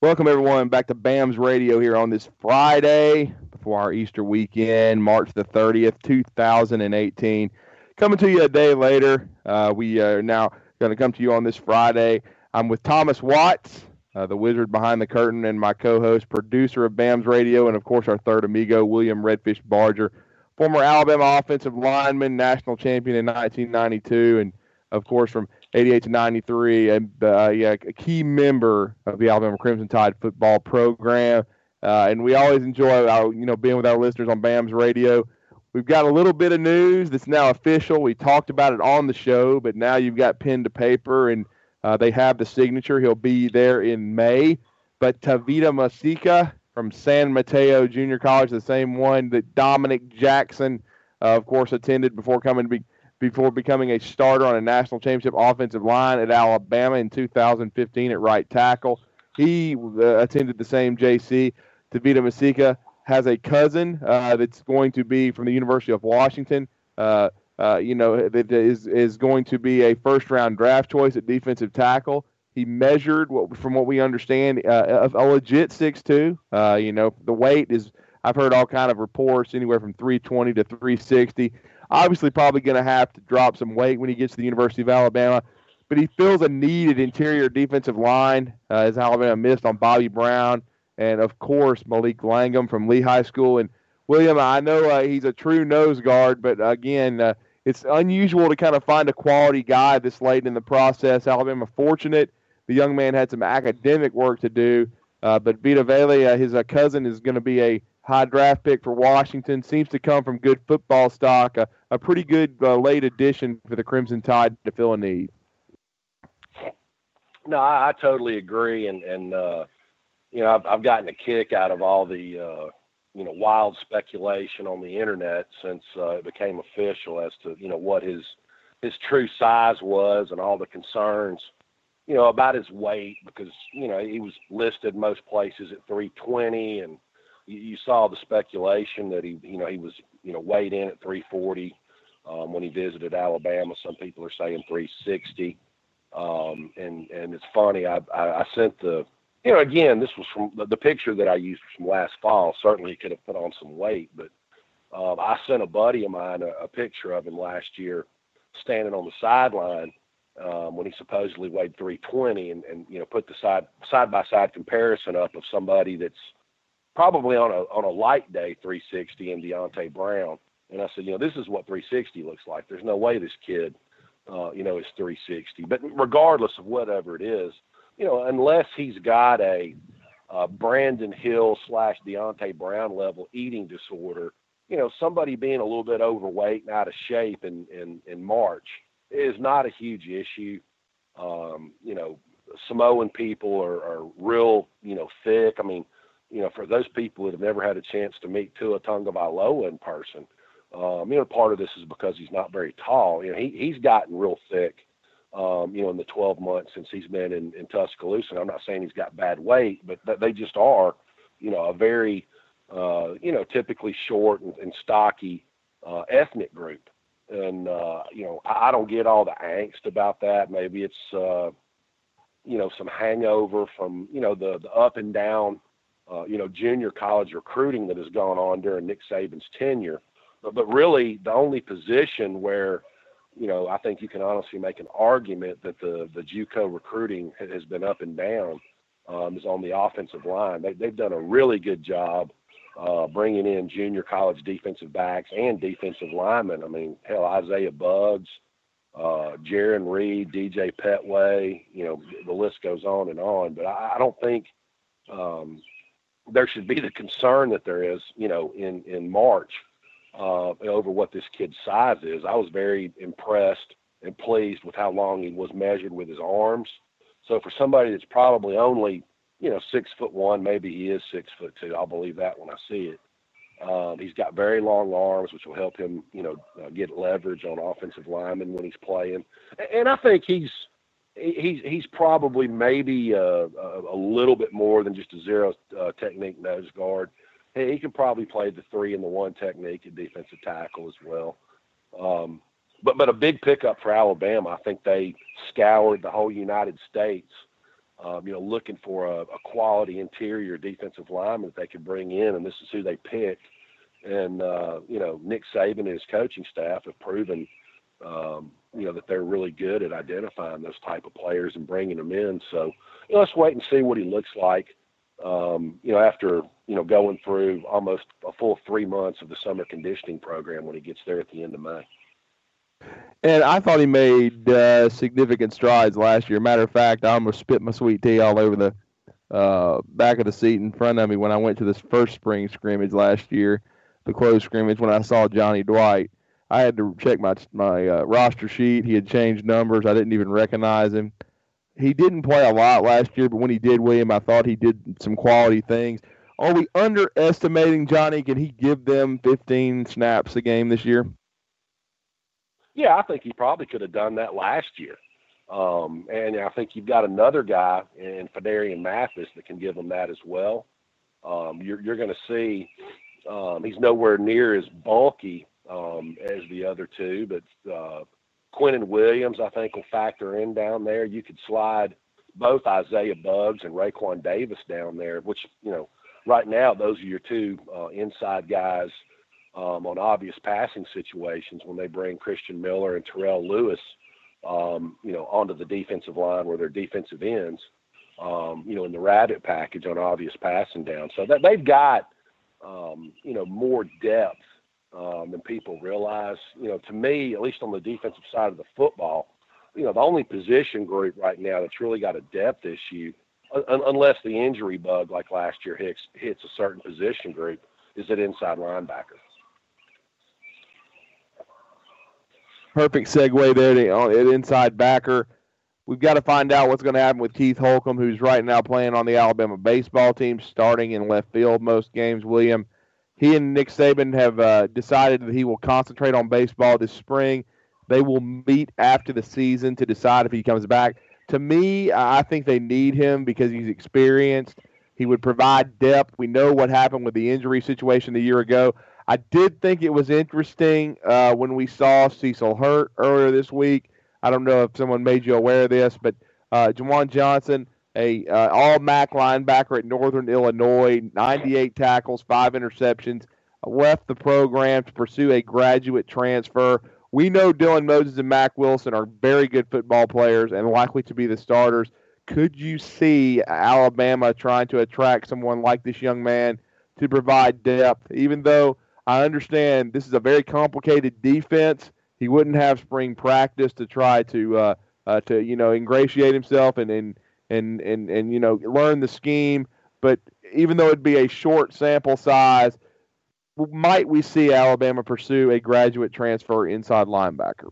Welcome, everyone, back to BAMS Radio here on this Friday before our Easter weekend, March the 30th, 2018. Coming to you a day later. Uh, we are now going to come to you on this Friday. I'm with Thomas Watts, uh, the wizard behind the curtain, and my co host, producer of BAMS Radio, and of course, our third amigo, William Redfish Barger, former Alabama offensive lineman, national champion in 1992, and of course, from 88 to 93, and uh, yeah, a key member of the Alabama Crimson Tide football program. Uh, and we always enjoy our, you know, being with our listeners on BAMS Radio. We've got a little bit of news that's now official. We talked about it on the show, but now you've got pen to paper, and uh, they have the signature. He'll be there in May. But Tevita Musika from San Mateo Junior College, the same one that Dominic Jackson, uh, of course, attended before coming to be before becoming a starter on a national championship offensive line at Alabama in 2015 at right tackle. He uh, attended the same JC. Tevita Musika has a cousin uh, that's going to be from the University of Washington. Uh, uh, you know, that is is going to be a first round draft choice at defensive tackle. He measured what, from what we understand, uh, a, a legit six two. Uh, you know, the weight is. I've heard all kind of reports anywhere from 320 to 360. Obviously, probably going to have to drop some weight when he gets to the University of Alabama, but he feels a needed interior defensive line uh, as Alabama missed on Bobby Brown and, of course, Malik Langham from Lee High School. And William, I know uh, he's a true nose guard, but again, uh, it's unusual to kind of find a quality guy this late in the process. Alabama fortunate. The young man had some academic work to do, uh, but Vita Vea, uh, his uh, cousin, is going to be a high draft pick for Washington. Seems to come from good football stock. A, a pretty good uh, late addition for the Crimson Tide to fill a need. No, I, I totally agree, and and uh, you know I've, I've gotten a kick out of all the uh, you know wild speculation on the internet since uh, it became official as to you know what his his true size was and all the concerns you know about his weight because you know he was listed most places at 320 and you, saw the speculation that he, you know, he was, you know, weighed in at 340 um, when he visited Alabama. Some people are saying 360. Um, and and it's funny. I, I I sent the, you know, again, this was from the, the picture that I used from last fall. Certainly, he could have put on some weight, but um, I sent a buddy of mine a, a picture of him last year standing on the sideline um, when he supposedly weighed 320 and, and you know put the side side by side comparison up of somebody that's probably on a on a light day 360 in Deonte Brown. And I said, you know, this is what 360 looks like. There's no way this kid, uh, you know, is 360. But regardless of whatever it is, you know, unless he's got a uh, Brandon Hill slash Deonte Brown level eating disorder, you know, somebody being a little bit overweight and out of shape in in, in March is not a huge issue. Um, you know, Samoan people are, are real, you know, thick. I mean, you know, for those people that have never had a chance to meet Tua Tagovailoa in person, um, you know, part of this is because he's not very tall. You know, he he's gotten real thick, um, you know, in the 12 months since he's been in, in Tuscaloosa. And I'm not saying he's got bad weight, but th- they just are, you know, a very, uh, you know, typically short and, and stocky uh, ethnic group. And uh, you know, I, I don't get all the angst about that. Maybe it's, uh, you know, some hangover from you know the the up and down uh, you know, junior college recruiting that has gone on during Nick Saban's tenure. But, but really, the only position where, you know, I think you can honestly make an argument that the the JUCO recruiting has been up and down um, is on the offensive line. They, they've done a really good job uh, bringing in junior college defensive backs and defensive linemen. I mean, hell, Isaiah Buggs, uh, Jarran Reed, DJ Petway, you know, the list goes on and on. But I, I don't think um, there should be the concern that there is, you know, in in March uh, over what this kid's size is. I was very impressed and pleased with how long he was measured with his arms. So for somebody that's probably only, you know, six foot one, maybe he is six foot two. I'll believe that when I see it. Um, he's got very long arms, which will help him, you know, uh, get leverage on offensive linemen when he's playing. And I think he's he's he's probably maybe a, uh, a, a, little bit more than just a zero uh, technique nose guard. He, he probably play the three and the one technique at defensive tackle as well. Um, but but a big pickup for Alabama. I think they scoured the whole United States um, you know, looking for a, a, quality interior defensive lineman that they could bring in, and this is who they picked. And uh, you know, Nick Saban and his coaching staff have proven, um, you know, that they're really good at identifying those type of players and bringing them in. So you know, let's wait and see what he looks like. Um, you know, after you know going through almost a full three months of the summer conditioning program when he gets there at the end of May. And I thought he made uh, significant strides last year. Matter of fact, I almost spit my sweet tea all over the uh, back of the seat in front of me when I went to this first spring scrimmage last year, the closed scrimmage when I saw Johnny Dwight. I had to check my my uh, roster sheet. He had changed numbers. I didn't even recognize him. He didn't play a lot last year, but when he did, William, I thought he did some quality things. Are we underestimating Johnny? Can he give them 15 snaps a game this year? Yeah, I think he probably could have done that last year. Um, and I think you've got another guy in Phidarian Mathis that can give him that as well. Um, you're, you're going to see um, he's nowhere near as bulky um, as the other two, but uh, Quinnen Williams, I think, will factor in down there. You could slide both Isaiah Buggs and Raekwon Davis down there, which, you know, right now, those are your two uh, inside guys um, on obvious passing situations when they bring Christian Miller and Terrell Lewis, um, you know, onto the defensive line where they're defensive ends, um, you know, in the rabbit package on obvious passing down. So that they've got, um, you know, more depth um, than people realize. You know, to me, at least on the defensive side of the football, you know, the only position group right now that's really got a depth issue, un- unless the injury bug like last year hits hits a certain position group, is at inside linebacker. perfect segue there to uh, at inside backer. We've got to find out what's going to happen with Keith Holcomb, who's right now playing on the Alabama baseball team, starting in left field most games. William, he and Nick Saban have uh, decided that he will concentrate on baseball this spring. They will meet after the season to decide if he comes back. To me, I think they need him because he's experienced. He would provide depth. We know what happened with the injury situation a year ago. I did think it was interesting uh, when we saw Cecil Hurt earlier this week. I don't know if someone made you aware of this, but uh, Juwan Johnson, a uh, all MAC linebacker at Northern Illinois, 98 tackles, five interceptions, left the program to pursue a graduate transfer. We know Dylan Moses and Mack Wilson are very good football players and likely to be the starters. Could you see Alabama trying to attract someone like this young man to provide depth, even though I understand this is a very complicated defense. He wouldn't have spring practice to try to uh, uh, to you know ingratiate himself and and and and and you know learn the scheme. But even though it'd be a short sample size, might we see Alabama pursue a graduate transfer inside linebacker?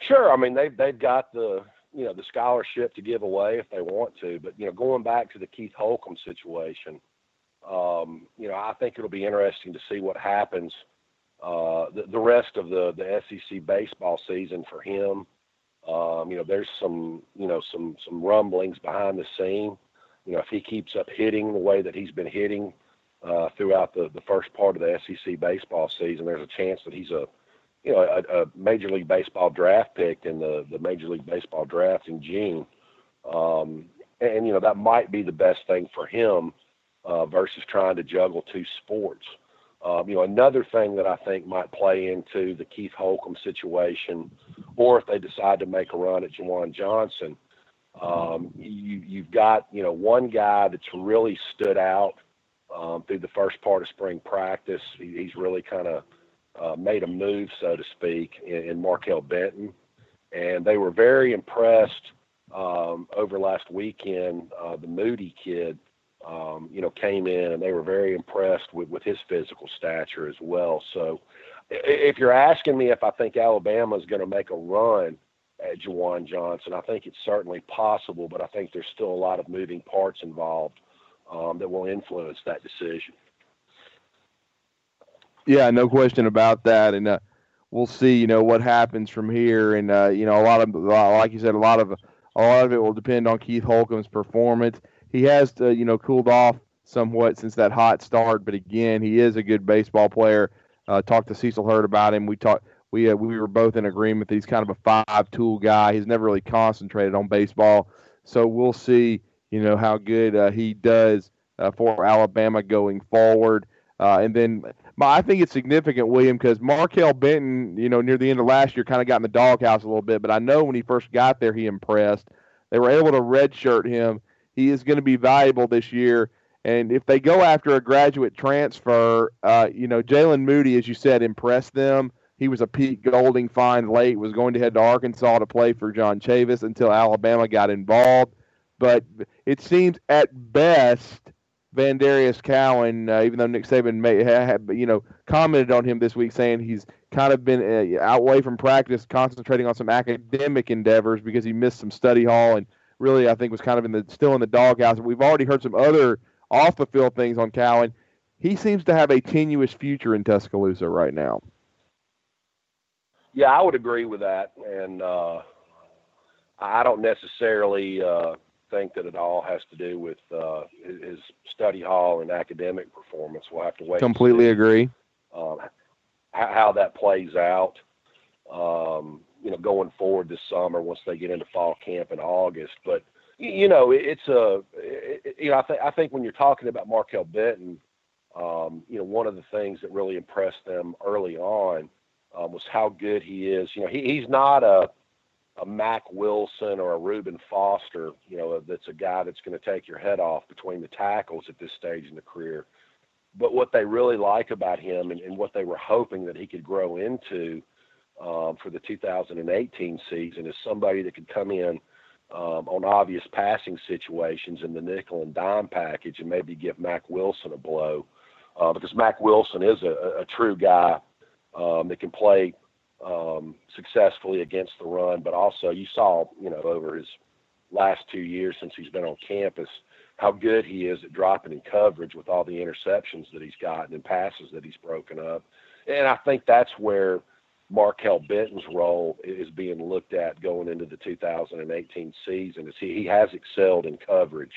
Sure. I mean they've they've got the you know the scholarship to give away if they want to. But you know going back to the Keith Holcomb situation um, you know, I think it'll be interesting to see what happens uh, the, the rest of the the SEC baseball season for him. Um, you know, there's some you know some some rumblings behind the scene. You know, if he keeps up hitting the way that he's been hitting uh, throughout the the first part of the SEC baseball season, there's a chance that he's a you know a, a Major League Baseball draft pick in the the Major League Baseball draft in June. Um, and you know that might be the best thing for him uh, versus trying to juggle two sports. Um, you know, another thing that I think might play into the Keith Holcomb situation, or if they decide to make a run at Juwan Johnson, um, you, you've got you know one guy that's really stood out um, through the first part of spring practice. He, he's really kind of uh, made a move, so to speak, in, in Markail Benton, and they were very impressed um, over last weekend. Uh, the Moody kid um, you know, came in and they were very impressed with, with his physical stature as well. So, if you're asking me if I think Alabama is going to make a run at Juwan Johnson, I think it's certainly possible, but I think there's still a lot of moving parts involved um, that will influence that decision. Yeah, no question about that, and uh, we'll see. You know what happens from here, and uh, you know a lot of, like you said, a lot of a lot of it will depend on Keith Holcomb's performance he has uh, you know cooled off somewhat since that hot start, but again, he is a good baseball player. Uh, talked to Cecil Hurt about him. We talked. We uh, we were both in agreement that he's kind of a five tool guy. He's never really concentrated on baseball so we'll see, you know, how good uh, he does uh, for Alabama going forward. Uh, and then I think it's significant, William, because Markail Benton, you know, near the end of last year kind of got in the doghouse a little bit, but I know when he first got there, he impressed. They were able to redshirt him. He is going to be valuable this year. And if they go after a graduate transfer, uh, you know, Jalen Moody, as you said, impressed them. He was a Pete Golding find late, was going to head to Arkansas to play for John Chavis until Alabama got involved. But it seems at best VanDarius Cowan, uh, even though Nick Saban may have, you know, commented on him this week saying he's kind of been uh, out away from practice, concentrating on some academic endeavors because he missed some study hall and really I think was kind of in the still in the doghouse. We've already heard some other off the field things on Cowan. He seems to have a tenuous future in Tuscaloosa right now. Yeah, I would agree with that, and uh, I don't necessarily uh, think that it all has to do with uh, his study hall and academic performance. We'll have to wait. Completely agree. Um, how that plays out, um, you know, going forward this summer once they get into fall camp in August. But you know, it's a, you know, I think I think when you're talking about Markail Benton, um, you know, one of the things that really impressed them early on um, was how good he is. You know, he, he's not a a Mack Wilson or a Reuben Foster, you know, that's a guy that's going to take your head off between the tackles at this stage in the career. But what they really like about him and, and what they were hoping that he could grow into um, for the 2018 season is somebody that could come in um, on obvious passing situations in the nickel and dime package and maybe give Mack Wilson a blow. Uh, because Mack Wilson is a, a true guy um, that can play um, successfully against the run, but also you saw, you know, over his last two years since he's been on campus, how good he is at dropping in coverage with all the interceptions that he's gotten and passes that he's broken up. And I think that's where Markail Benton's role is being looked at going into the 2018 season. Is he, he has excelled in coverage,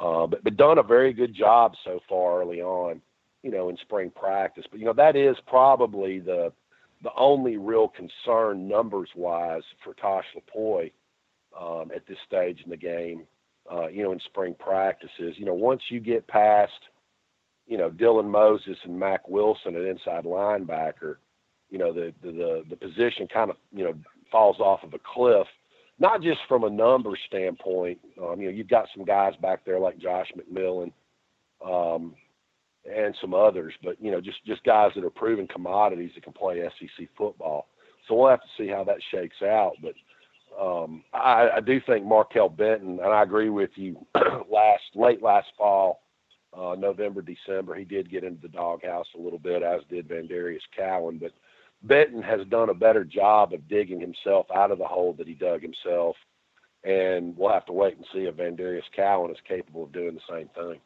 uh, but, but done a very good job so far early on, you know, in spring practice. But you know that is probably the the only real concern numbers wise for Tosh Lupoi um, at this stage in the game, uh, you know, in spring practices, you know, once you get past, you know, Dylan Moses and Mack Wilson at inside linebacker, you know, the, the, the, position kind of, you know, falls off of a cliff, not just from a number standpoint. Um, you know, you've got some guys back there like Josh McMillon um, and some others, but you know, just just guys that are proven commodities that can play SEC football. So we'll have to see how that shakes out. But um, I, I do think Markail Benton, and I agree with you. last late last fall, uh, November December, he did get into the doghouse a little bit, as did VanDarius Cowan. But Benton has done a better job of digging himself out of the hole that he dug himself, and we'll have to wait and see if Van VanDarius Cowan is capable of doing the same thing.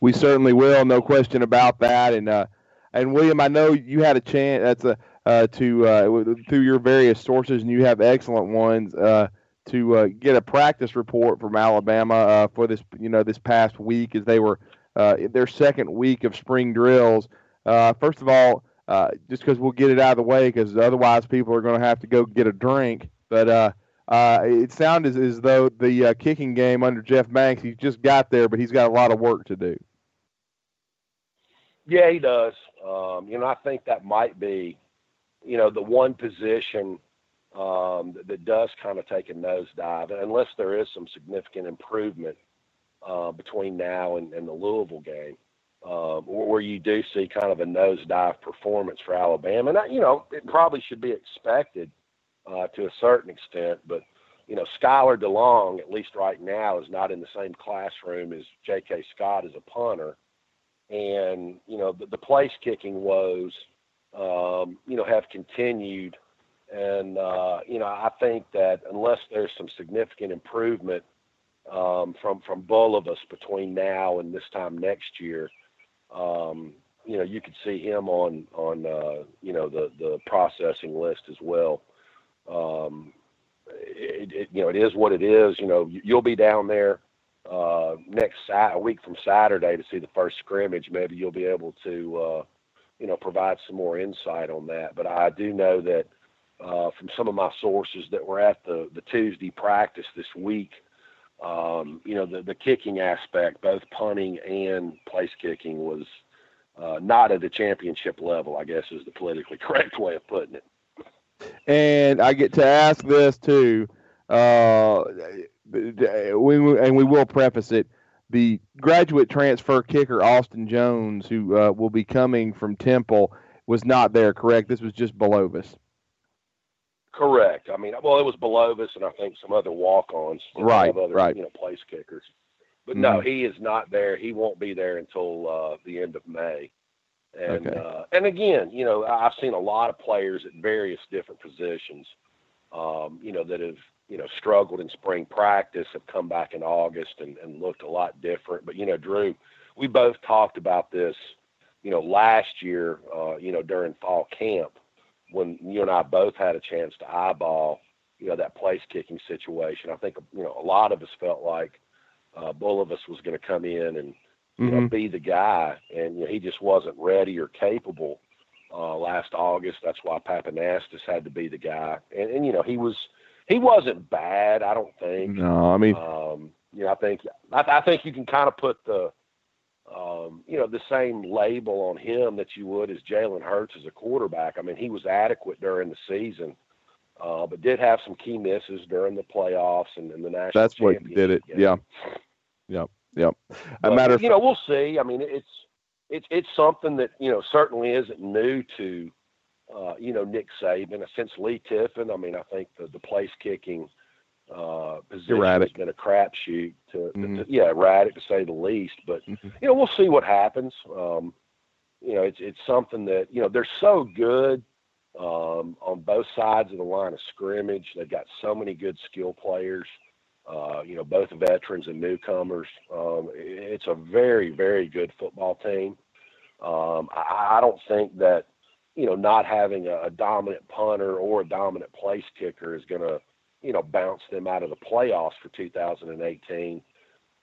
we certainly will, no question about that. And uh, and William, I know you had a chance. That's a uh, to uh, through your various sources, and you have excellent ones uh, to uh, get a practice report from Alabama uh, for this, you know, this past week as they were uh, their second week of spring drills. Uh, first of all, uh, just because we'll get it out of the way, because otherwise people are going to have to go get a drink. But uh, uh, it sounded as, as though the uh, kicking game under Jeff Banks, he just got there, but he's got a lot of work to do. Yeah, he does. Um, you know, I think that might be, you know, the one position um, that, that, does kind of take a nosedive, unless there is some significant improvement uh, between now and, and, the Louisville game, uh, where you do see kind of a nosedive performance for Alabama. And, you know, it probably should be expected uh, to a certain extent, but you know, Skylar DeLong, at least right now, is not in the same classroom as J.K. Scott as a punter and you know the, the place kicking woes um, you know have continued and uh, you know I think that unless there's some significant improvement um, from from us between now and this time next year, um, you know you could see him on on uh, you know the the processing list as well. Um, it, it, you know it is what it is. You know you'll be down there uh, next a week from Saturday to see the first scrimmage. Maybe you'll be able to, uh, you know, provide some more insight on that. But I do know that uh, from some of my sources that were at the the Tuesday practice this week. Um, you know, the the kicking aspect, both punting and place kicking, was uh, not at the championship level. I guess is the politically correct way of putting it. And I get to ask this too. Uh, we, and we will preface it. The graduate transfer kicker Austin Jones, who uh, will be coming from Temple, was not there. Correct. This was just Bulovas. Correct. I mean, well, it was Bulovas and I think some other walk-ons. Right. Other, right. You know, place kickers. But no, mm-hmm. he is not there. He won't be there until uh, the end of May. And okay. uh, and again, you know, I've seen a lot of players at various different positions, um, you know, that have you know struggled in spring practice, have come back in August and, and looked a lot different. But you know, Drew, we both talked about this, you know, last year, uh, you know, during fall camp when you and I both had a chance to eyeball, you know, that place kicking situation. I think you know a lot of us felt like uh, Bulovas was going to come in and you mm-hmm. know be the guy, and you know, he just wasn't ready or capable uh, last August. That's why Pappanastos had to be the guy, and, and you know he was he wasn't bad. I don't think. No, I mean, um, you know, I think I, I think you can kind of put the um, you know, the same label on him that you would as Jalen Hurts as a quarterback. I mean, he was adequate during the season, uh, but did have some key misses during the playoffs and, and the national. That's what did it. Game. Yeah. yeah. Yep. A matter of you know, we'll see. I mean, it's it's it's something that you know certainly isn't new to uh, you know Nick Saban. Since Leigh Tiffin, I mean, I think the the place kicking uh, position erratic. has been a crapshoot. To, mm-hmm. to, yeah, erratic to say the least. But mm-hmm. you know, we'll see what happens. Um, you know, it's it's something that you know they're so good um, on both sides of the line of scrimmage. They've got so many good skill players. Uh, you know, both veterans and newcomers. Um, it's a very, very good football team. Um, I, I don't think that you know not having a, a dominant punter or a dominant place kicker is going to you know, bounce them out of the playoffs for 2018.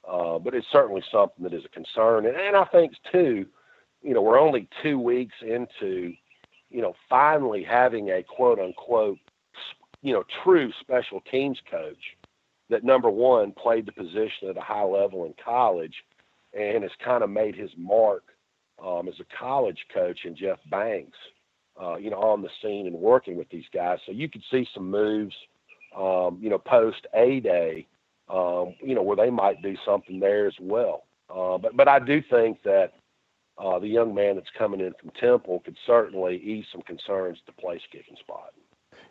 Uh, but it's certainly something that is a concern. And, and I think, too, you know, we're only two weeks into, you know, finally having a quote unquote, you know, true special teams coach that, number one, played the position at a high level in college and has kind of made his mark um, as a college coach in Jeff Banks, uh, you know, on the scene and working with these guys. So you could see some moves – um, you know, post A Day, um, you know, where they might do something there as well. Uh, but but I do think that uh, the young man that's coming in from Temple could certainly ease some concerns at the place kicking spot.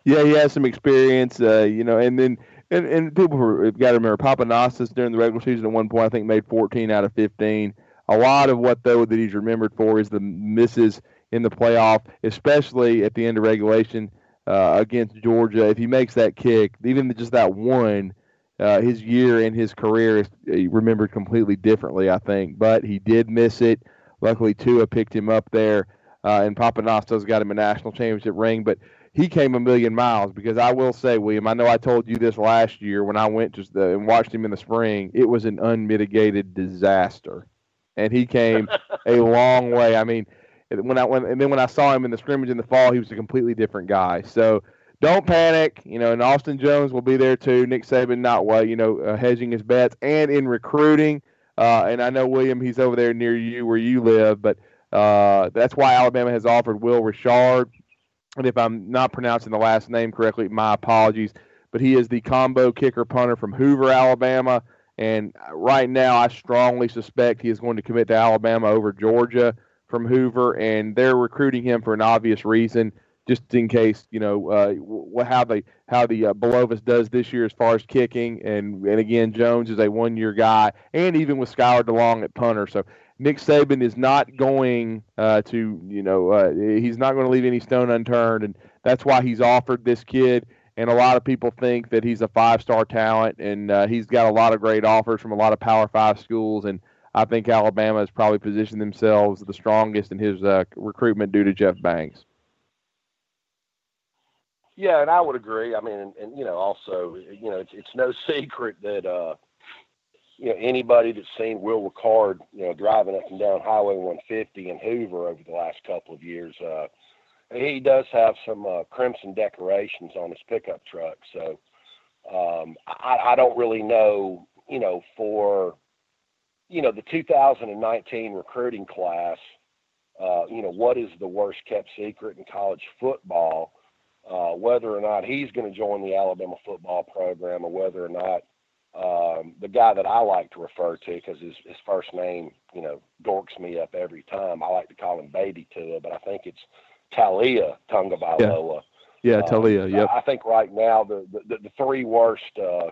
Yeah, he has some experience, uh, you know, and then and, and people have got to remember Pappanastos during the regular season at one point I think made 14 out of 15. A lot of what though that he's remembered for is the misses in the playoff, especially at the end of regulation uh, against Georgia. If he makes that kick, even just that one, uh, his year and his career is remembered completely differently, I think. But he did miss it. Luckily, Tua picked him up there, uh, and Pappanastos got him a national championship ring. But he came a million miles because I will say, William, I know I told you this last year when I went to the, and watched him in the spring. It was an unmitigated disaster, and he came a long way. I mean, when I when and then when I saw him in the scrimmage in the fall, he was a completely different guy. So don't panic, you know. And Austin Jones will be there too. Nick Saban not well, you know, uh, hedging his bets and in recruiting. Uh, and I know William, he's over there near you where you live, but uh, that's why Alabama has offered Will Richard. And if I'm not pronouncing the last name correctly, my apologies. But he is the combo kicker punter from Hoover, Alabama. And right now, I strongly suspect he is going to commit to Alabama over Georgia from Hoover, and they're recruiting him for an obvious reason, just in case you know uh, how the how the uh, Bulovas does this year as far as kicking, and and again Jones is a one year guy, and even with Skylar DeLong at punter, so. Nick Saban is not going uh, to, you know, uh, he's not going to leave any stone unturned, and that's why he's offered this kid. And a lot of people think that he's a five-star talent, and uh, he's got a lot of great offers from a lot of Power Five schools. And I think Alabama has probably positioned themselves the strongest in his uh, recruitment due to Jeff Banks. Yeah, and I would agree. I mean, and, and you know, also, you know, it's, it's no secret that uh, you know anybody that's seen Will Reichard, you know, driving up and down Highway 150 in Hoover over the last couple of years, uh, he does have some uh, crimson decorations on his pickup truck. So um, I, I don't really know, you know, for you know the 2019 recruiting class. Uh, you know, what is the worst kept secret in college football? Uh, whether or not he's going to join the Alabama football program, or whether or not um, the guy that I like to refer to because his his first name, you know, dorks me up every time. I like to call him Baby Tua, but I think it's Talia Tagovailoa. Yeah, Talia, yeah Taulia. Um, yep. I think right now the the, the three worst uh,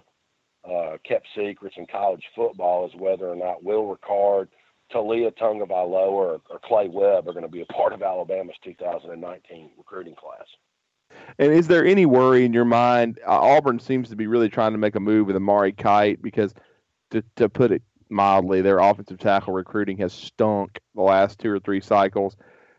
uh, kept secrets in college football is whether or not Will Reichard, Talia Tagovailoa, or, or Clay Webb are going to be a part of Alabama's 2019 recruiting class. And is there any worry in your mind? Uh, Auburn seems to be really trying to make a move with Amari Kight because, to, to put it mildly, their offensive tackle recruiting has stunk the last two or three cycles.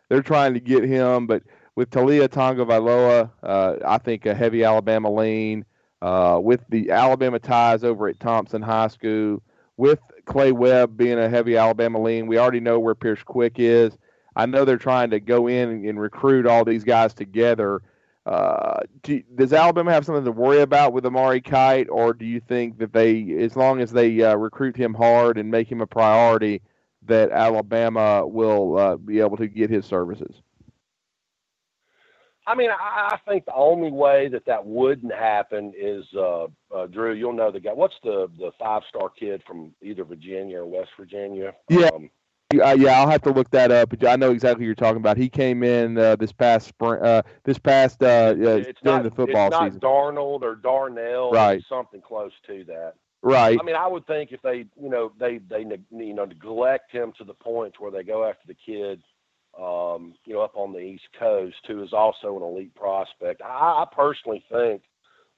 They're trying to get him, but with Taulia Tagovailoa, uh, I think a heavy Alabama lean. Uh, with the Alabama ties over at Thompson High School, with Clay Webb being a heavy Alabama lean, we already know where Pierce Quick is. I know they're trying to go in and, recruit all these guys together uh, do, does Alabama have something to worry about with Amari Kight, or do you think that they, as long as they uh, recruit him hard and make him a priority, that Alabama will uh, be able to get his services? I mean, I, I think the only way that that wouldn't happen is uh, uh, Drew. You'll know the guy. What's the the five star kid from either Virginia or West Virginia? Yeah. Um, uh, yeah, I'll have to look that up. But I know exactly what you're talking about. He came in uh, this past spring, uh, this past uh, during not, the football it's not season. Darnold or Darnell, right? something close to that. Right. I mean, I would think if they, you know, they they you know neglect him to the point where they go after the kid, um, you know, up on the East Coast, who is also an elite prospect. I, I personally think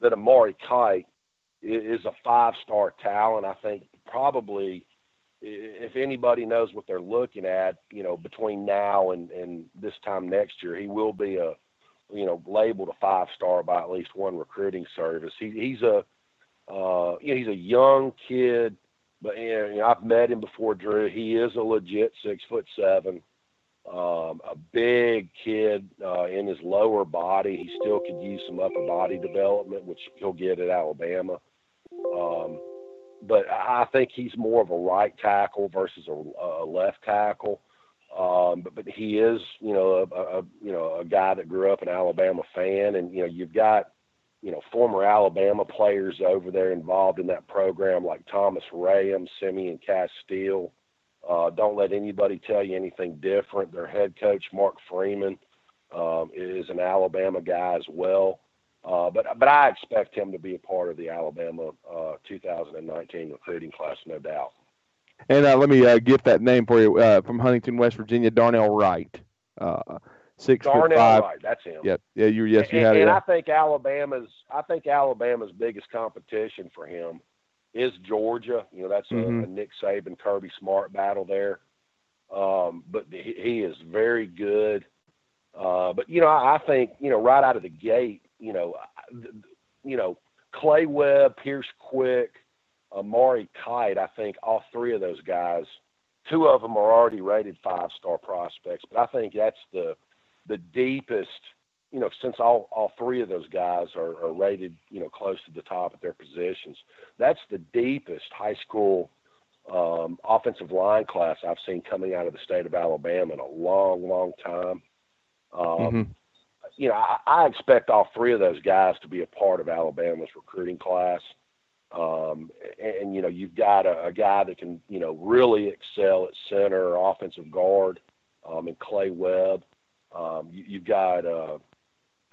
that Amari Kight is a five-star talent. I think probably if anybody knows what they're looking at, you know, between now and, and this time next year, he will be a, you know, labeled a five star by at least one recruiting service. He, he's a, uh, you know, he's a young kid, but you know, I've met him before, Drew. He is a legit six foot seven, um, a big kid uh, in his lower body. He still could use some upper body development, which he'll get at Alabama. Um, but I think he's more of a right tackle versus a, a left tackle. Um, but, but he is, you know, a, a you know a guy that grew up an Alabama fan, and you know you've got you know former Alabama players over there involved in that program like Thomas Rayam, Simeon Castille. Uh, don't let anybody tell you anything different. Their head coach Mark Freeman um, is an Alabama guy as well. Uh, but but I expect him to be a part of the Alabama uh, 2019 recruiting class, no doubt. And uh, let me uh, get that name for you uh, from Huntington, West Virginia, Darnell Wright. Uh, six Darnell five. Wright, that's him. Yeah, yeah, you yes, you and, had and it. I think Alabama's I think Alabama's biggest competition for him is Georgia. You know, that's mm-hmm. a, a, Nick Saban, Kirby Smart battle there. Um, but he, he, is very good. but you know, I, I think you know right out of the gate, you know, you know, Clay Webb, Pierce Quick, Amari Kight. I think all three of those guys, two of them are already rated five star prospects, but I think that's the the deepest. You know, since all all three of those guys are, are rated, you know, close to the top of their positions, that's the deepest high school um, offensive line class I've seen coming out of the state of Alabama in a long, long time. Um, mm-hmm you know, I, I expect all three of those guys to be a part of Alabama's recruiting class. Um, and, and, you know, you've got a, a, guy that can, you know, really excel at center or offensive guard, um, and Clay Webb. Um, you, have got uh,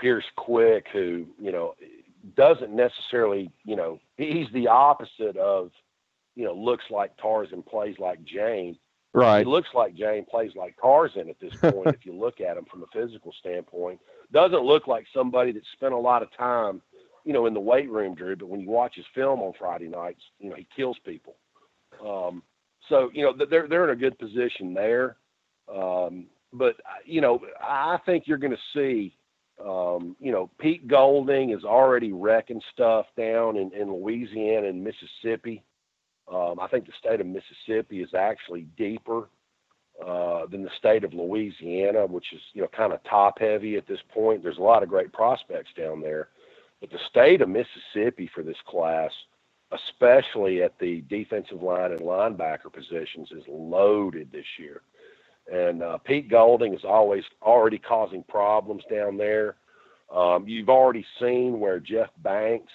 Pierce Quick, who, you know, doesn't necessarily, you know, he's the opposite of, you know, looks like Tarzan, plays like Jane. Right. He looks like Jane, plays like Tarzan at this point, if you look at him from a physical standpoint doesn't look like somebody that spent a lot of time, you know, in the weight room, Drew. But when you watch his film on Friday nights, you know, he kills people. Um, so you know they're they're in a good position there. Um, but you know, I think you're going to see. Um, you know, Pete Golding is already wrecking stuff down in, in Louisiana and Mississippi. Um, I think the state of Mississippi is actually deeper uh, than the state of Louisiana, which is you know kind of top heavy at this point. There's a lot of great prospects down there, but the state of Mississippi for this class, especially at the defensive line and linebacker positions, is loaded this year. And uh, Pete Golding is always already causing problems down there. Um, you've already seen where Jeff Banks,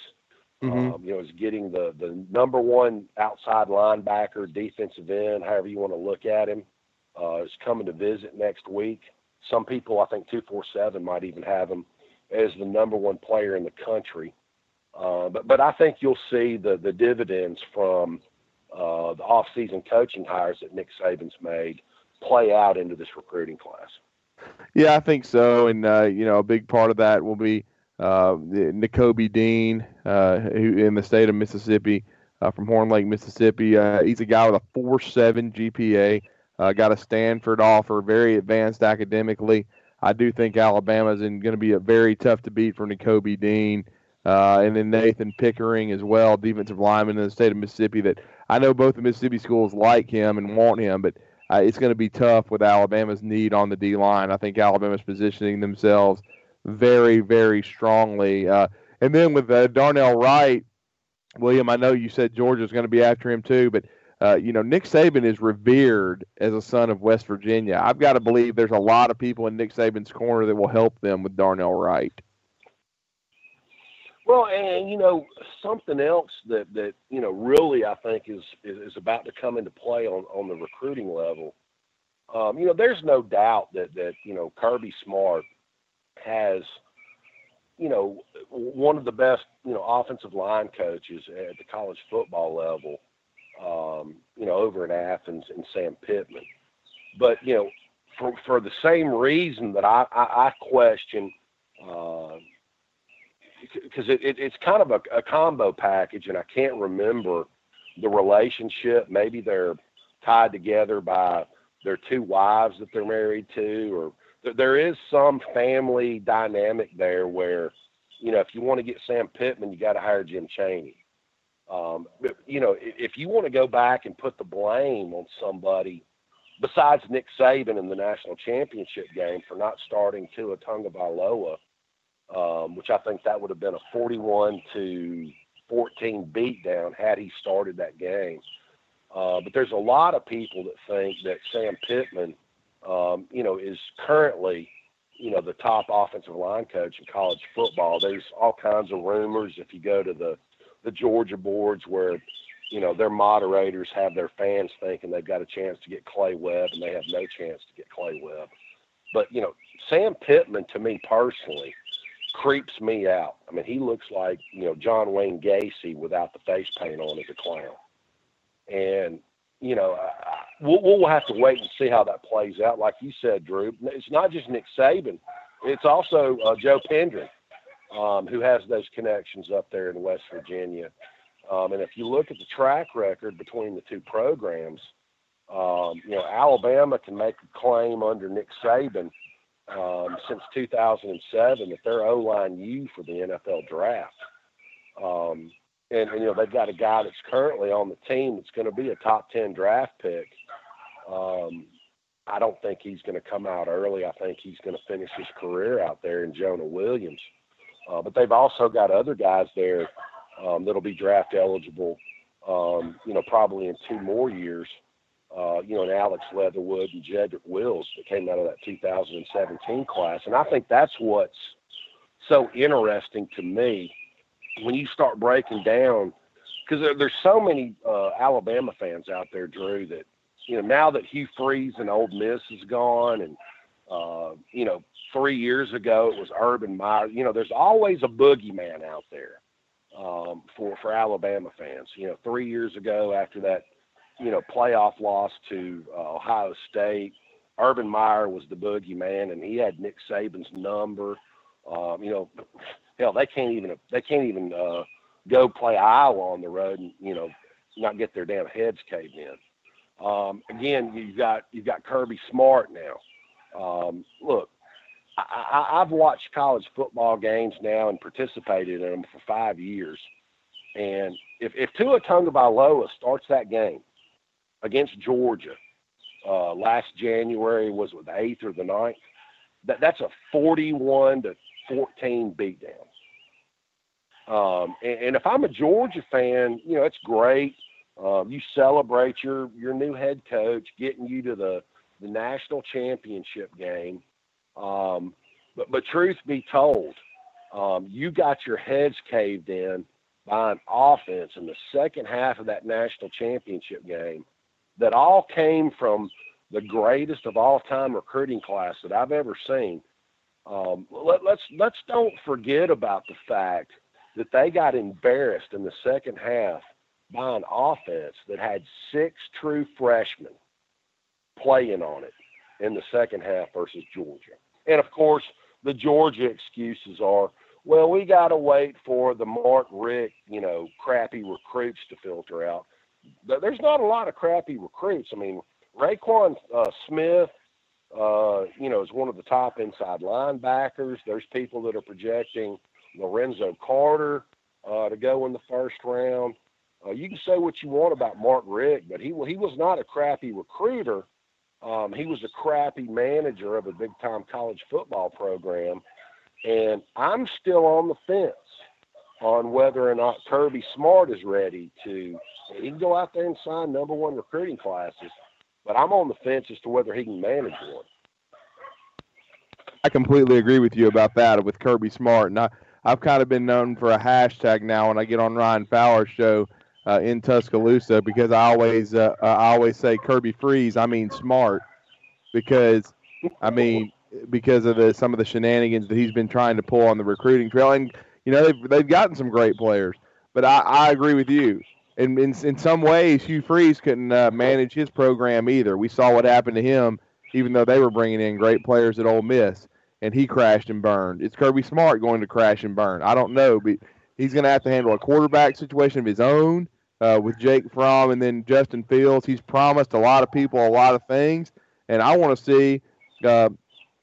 mm-hmm. um, you know, is getting the the number one outside linebacker, defensive end, however you want to look at him, uh, is coming to visit next week. Some people, I think, two four seven might even have him as the number one player in the country. Uh, but but I think you'll see the the dividends from uh, the off-season coaching hires that Nick Saban's made play out into this recruiting class. Yeah, I think so. And, uh, you know, a big part of that will be uh, Nakobe Dean, uh, who in the state of Mississippi, uh, from Horn Lake, Mississippi. Uh, he's a guy with a 4.7 GPA, uh, got a Stanford offer, very advanced academically. I do think Alabama is going to be a very tough to beat for Nakobe Dean. Uh, and then Nathan Pickering as well, defensive lineman in the state of Mississippi. That I know both the Mississippi schools like him and want him, but uh, it's going to be tough with Alabama's need on the D line. I think Alabama's positioning themselves very, very strongly. Uh, and then with uh, Darnell Wright, William, I know you said Georgia's going to be after him too, but uh, you know Nick Saban is revered as a son of West Virginia. I've got to believe there's a lot of people in Nick Saban's corner that will help them with Darnell Wright. Well, and you know something else that that you know really I think is is, is about to come into play on on the recruiting level. Um, you know, there's no doubt that that you know Kirby Smart has you know one of the best you know offensive line coaches at the college football level. Um, you know, over in Athens and Sam Pittman, but you know, for for the same reason that I I, I question. Uh, because it, it, it's kind of a, a combo package, and I can't remember the relationship. Maybe they're tied together by their two wives that they're married to, or th- there is some family dynamic there where, you know, if you want to get Sam Pittman, you got to hire Jim Chaney. Um, but, you know, if, if you want to go back and put the blame on somebody besides Nick Saban in the national championship game for not starting Tua Tagovailoa, um, which I think that would have been a 41 to 14 beatdown had he started that game. Uh, but there's a lot of people that think that Sam Pittman, um, you know, is currently, you know, the top offensive line coach in college football. There's all kinds of rumors. If you go to the the Georgia boards where, you know, their moderators have their fans thinking they've got a chance to get Clay Webb and they have no chance to get Clay Webb. But you know, Sam Pittman, to me personally, creeps me out. I mean, he looks like you know John Wayne Gacy without the face paint on as a clown. And you know, I, we'll, we'll have to wait and see how that plays out. Like you said, Drew, it's not just Nick Saban; it's also uh, Joe Pendry, um, who has those connections up there in West Virginia. Um, and if you look at the track record between the two programs, um, you know, Alabama can make a claim under Nick Saban um, since 2007 that they're O line U for the NFL draft. Um, and, and, you know they've got a guy that's currently on the team that's going to be a top 10 draft pick. Um, I don't think he's going to come out early. I think he's going to finish his career out there in Jonah Williams. Uh, but they've also got other guys there um, that'll be draft eligible. Um, you know, probably in two more years uh, you know, and Alex Leatherwood and Jedrick Wills that came out of that 2017 class. And I think that's what's so interesting to me when you start breaking down, because there, there's so many uh, Alabama fans out there, Drew, that, you know, now that Hugh Freeze and Ole Miss is gone and, uh, you know, three years ago it was Urban Meyer, you know, there's always a boogeyman out there um, for, for Alabama fans. You know, three years ago after that you know, playoff loss to uh, Ohio State. Urban Meyer was the boogeyman, and he had Nick Saban's number. Um, you know, hell, they can't even they can't even uh, go play Iowa on the road and you know not get their damn heads caved in. Um, again, you've got you've got Kirby Smart now. Um, look, I, I, I've watched college football games now and participated in them for five years. And if, if Tua Tagovailoa starts that game against Georgia, uh, last January was the eighth or the ninth. That that's a 41 to 14 beatdown. Um, and, and, if I'm a Georgia fan, you know it's great. Um, you celebrate your your new head coach getting you to the the national championship game. Um, but but truth be told, um, you got your heads caved in by an offense in the second half of that national championship game that all came from the greatest of all time recruiting class that I've ever seen. Um, let, let's let's don't forget about the fact that they got embarrassed in the second half by an offense that had six true freshmen playing on it in the second half versus Georgia. And of course, the Georgia excuses are, well, we got to wait for the Mark Richt, you know, crappy recruits to filter out. There's not a lot of crappy recruits. I mean, Roquan uh, Smith, uh, you know, is one of the top inside linebackers. There's people that are projecting Lorenzo Carter uh, to go in the first round. Uh, you can say what you want about Mark Richt, but he he was not a crappy recruiter. Um, he was a crappy manager of a big time college football program. And I'm still on the fence on whether or not Kirby Smart is ready to. He can go out there and sign number one recruiting classes, but I'm on the fence as to whether he can manage one. I completely agree with you about that with Kirby Smart. And I, I've kind of been known for a hashtag now when I get on Ryan Fowler's show uh, in Tuscaloosa because I always uh, I always say Kirby Freeze. I mean Smart because I mean because of the some of the shenanigans that he's been trying to pull on the recruiting trail. And you know they've they've gotten some great players, but I, I agree with you. In, in in some ways, Hugh Freeze couldn't uh, manage his program either. We saw what happened to him, even though they were bringing in great players at Ole Miss, and he crashed and burned. Is Kirby Smart going to crash and burn? I don't know, but he's going to have to handle a quarterback situation of his own uh, with Jake Fromm and then Justin Fields. He's promised a lot of people a lot of things, and I want to see uh,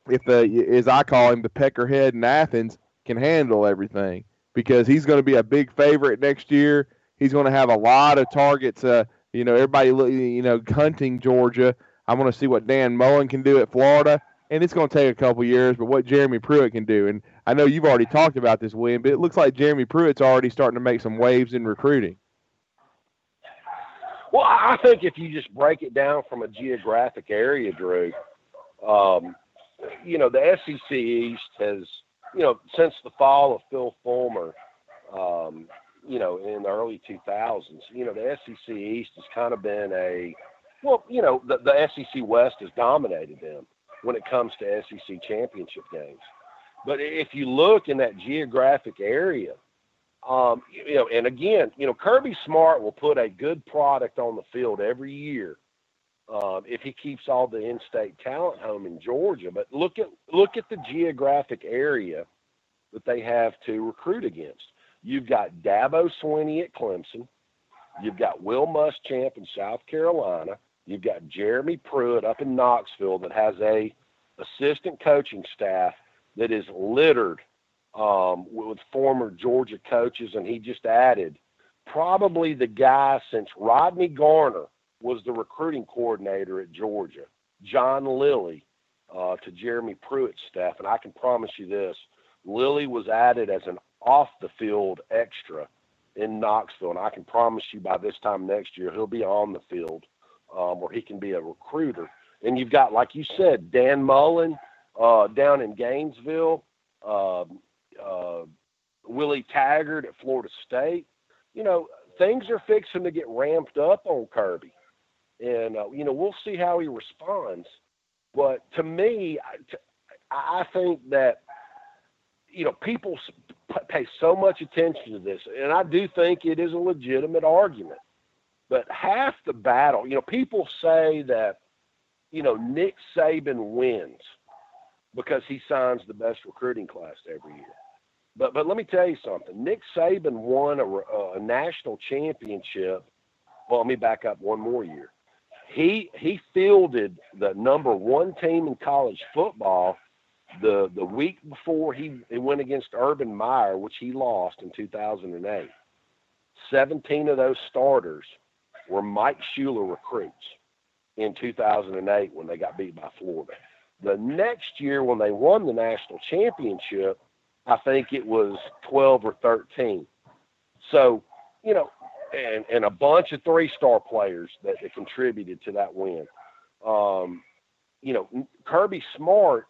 if the, as I call him, the peckerhead in Athens can handle everything because he's going to be a big favorite next year. He's going to have a lot of targets. Uh, you know, everybody, you know, hunting Georgia. I want to see what Dan Mullen can do at Florida, and it's going to take a couple years. But what Jeremy Pruitt can do, and I know you've already talked about this, William, but it looks like Jeremy Pruitt's already starting to make some waves in recruiting. Well, I think if you just break it down from a geographic area, Drew, um, you know, the SEC East has, you know, since the fall of Phil Fulmer, um, you know, in the early 2000s, you know, the SEC East has kind of been a, well, you know, the, the SEC West has dominated them when it comes to SEC championship games. But if you look in that geographic area, um, you know, and again, you know, Kirby Smart will put a good product on the field every year um, if he keeps all the in-state talent home in Georgia. But look at look at the geographic area that they have to recruit against. You've got Dabo Swinney at Clemson. You've got Will Muschamp in South Carolina. You've got Jeremy Pruitt up in Knoxville that has a assistant coaching staff that is littered um, with former Georgia coaches, and he just added probably the guy since Rodney Garner was the recruiting coordinator at Georgia, John Lilly, uh, to Jeremy Pruitt's staff. And I can promise you this Lilly was added as an off the field extra in Knoxville. And I can promise you by this time next year, he'll be on the field um, where he can be a recruiter. And you've got, like you said, Dan Mullen uh, down in Gainesville, uh, uh, Willie Taggart at Florida State. You know, things are fixing to get ramped up on Kirby and uh, you know we'll see how he responds. But to me, I, I think that you know people pay so much attention to this, and I do think it is a legitimate argument. But half the battle, you know, people say that you know Nick Saban wins because he signs the best recruiting class every year. But but let me tell you something. Nick Saban won a, a national championship. Well, let me back up one more year he he fielded the number one team in college football the the week before he, he went against Urban Meyer, which he lost in 2008. 17 of those starters were Mike Shula recruits. in 2008 when they got beat by Florida. The next year when they won the national championship, I think it was 12 or 13. So, you know, and, and a bunch of three star players that, that contributed to that win. Um, you know, Kirby Smart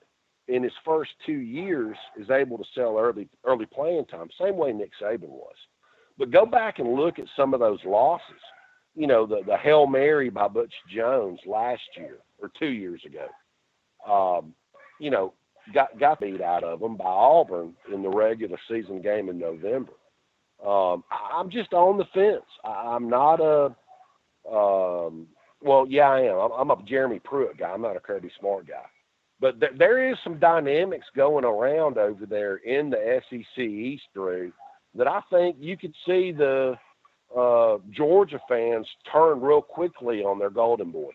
in his first two years is able to sell early early playing time, same way Nick Saban was. But go back and look at some of those losses. You know, the the Hail Mary by Butch Jones last year or two years ago. Um, you know, got got beat out of them by Auburn in the regular season game in November. Um, I'm just on the fence. I, am not a um, well, yeah, I am. I'm, I'm, a Jeremy Pruitt guy. I'm not a Kirby Smart guy. But th- there is some dynamics going around over there in the SEC East, Drew, that I think you could see the uh, Georgia fans turn real quickly on their Golden Boy.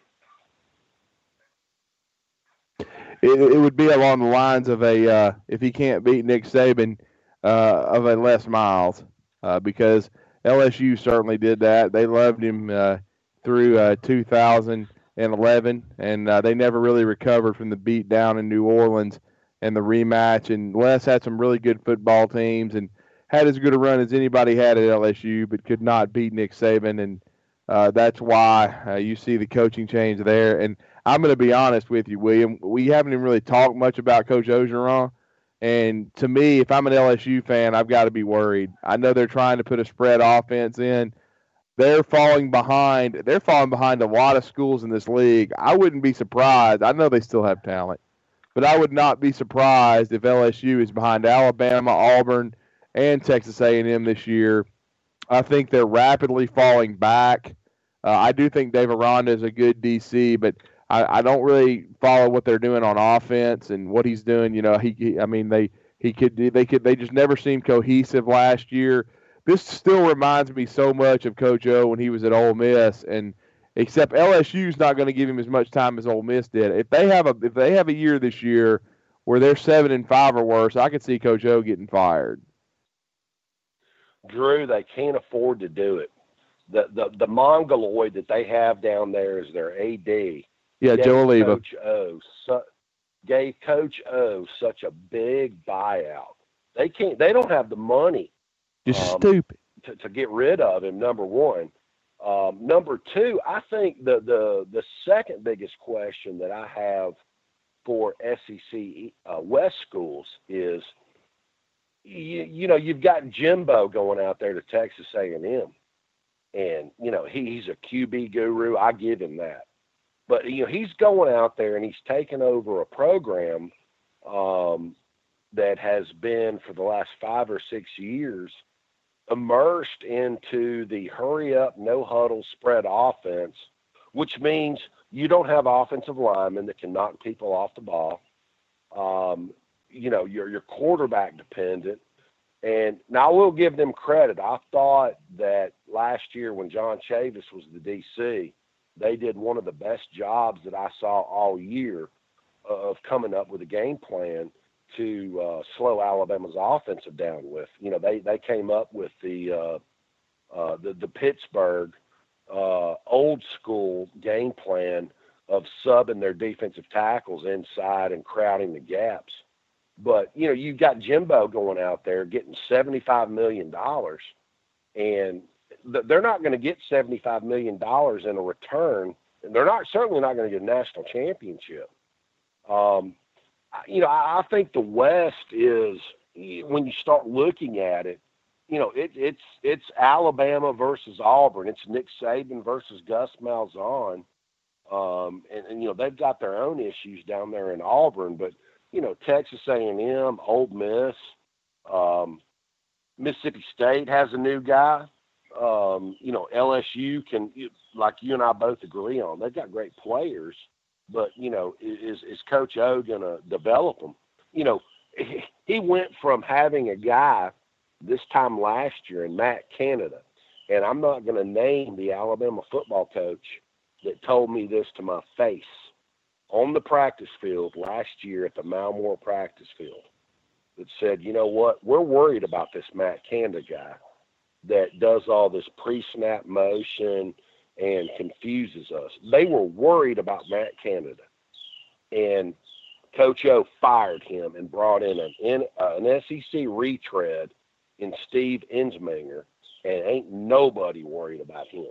It, it would be along the lines of a uh, if he can't beat Nick Saban uh, of a Les Miles uh, because LSU certainly did that. They loved him uh, through uh, 2000 and 11, and uh, they never really recovered from the beat down in New Orleans and the rematch. And Les had some really good football teams and had as good a run as anybody had at LSU, but could not beat Nick Saban. And uh, that's why uh, you see the coaching change there. And I'm going to be honest with you, William. We haven't even really talked much about Coach Orgeron. And to me, if I'm an LSU fan, I've got to be worried. I know they're trying to put a spread offense in they're falling behind. They're falling behind a lot of schools in this league. I wouldn't be surprised. I know they still have talent, but I would not be surprised if LSU is behind Alabama, Auburn, and Texas A&M this year. I think they're rapidly falling back. Uh, I do think Dave Aranda is a good DC, but I, I, don't really follow what they're doing on offense and what he's doing. You know, he, he I mean, they he could they could they just never seemed cohesive last year this still reminds me so much of Coach O when he was at Ole Miss, and except LSU's not going to give him as much time as Ole Miss did. If they have a if they have a year this year where they're seven and five or worse, I could see Coach O getting fired. Drew, they can't afford to do it. The the the mongoloid that they have down there is their AD. Yeah, Joe Alleva. Coach O su- gave Coach O such a big buyout. They can't. They don't have the money just um, stupid. To, to get rid of him, number one. Um, number two, I think the, the the second biggest question that I have for SEC uh, West schools is, you, you know, you've got Jimbo going out there to Texas A&M, and you know he, he's a QB guru. I give him that, but you know he's going out there and he's taking over a program um, that has been for the last five or six years immersed into the hurry up, no huddle spread offense, which means you don't have offensive linemen that can knock people off the ball. Um, you know, you're, you're quarterback dependent. And now I will give them credit. I thought that last year when John Chavis was the DC, they did one of the best jobs that I saw all year of coming up with a game plan to uh, slow Alabama's offensive down with. You know, they they came up with the uh, uh, the, the Pittsburgh uh, old school game plan of subbing their defensive tackles inside and crowding the gaps. But you know, you've got Jimbo going out there getting seventy-five million dollars, and th- they're not going to get seventy-five million dollars in a return. They're not certainly not going to get a national championship. Um, you know, I, think the West is when you start looking at it, you know, it, it's it's Alabama versus Auburn. It's Nick Saban versus Gus Malzahn. Um, and, and you know they've got their own issues down there in Auburn, but you know Texas A&M, Ole Miss, um, Mississippi State has a new guy. Um, you know LSU can, like you and I both agree on, they've got great players but you know, is is Coach O going to develop them? You know, he went from having a guy this time last year in Matt Canada, and I'm not going to name the Alabama football coach that told me this to my face on the practice field last year at the Malmore practice field that said, you know what, we're worried about this Matt Canada guy that does all this pre-snap motion and confuses us. They were worried about Matt Canada, and Coach O fired him and brought in an, uh, an SEC retread in Steve Ensminger, and ain't nobody worried about him.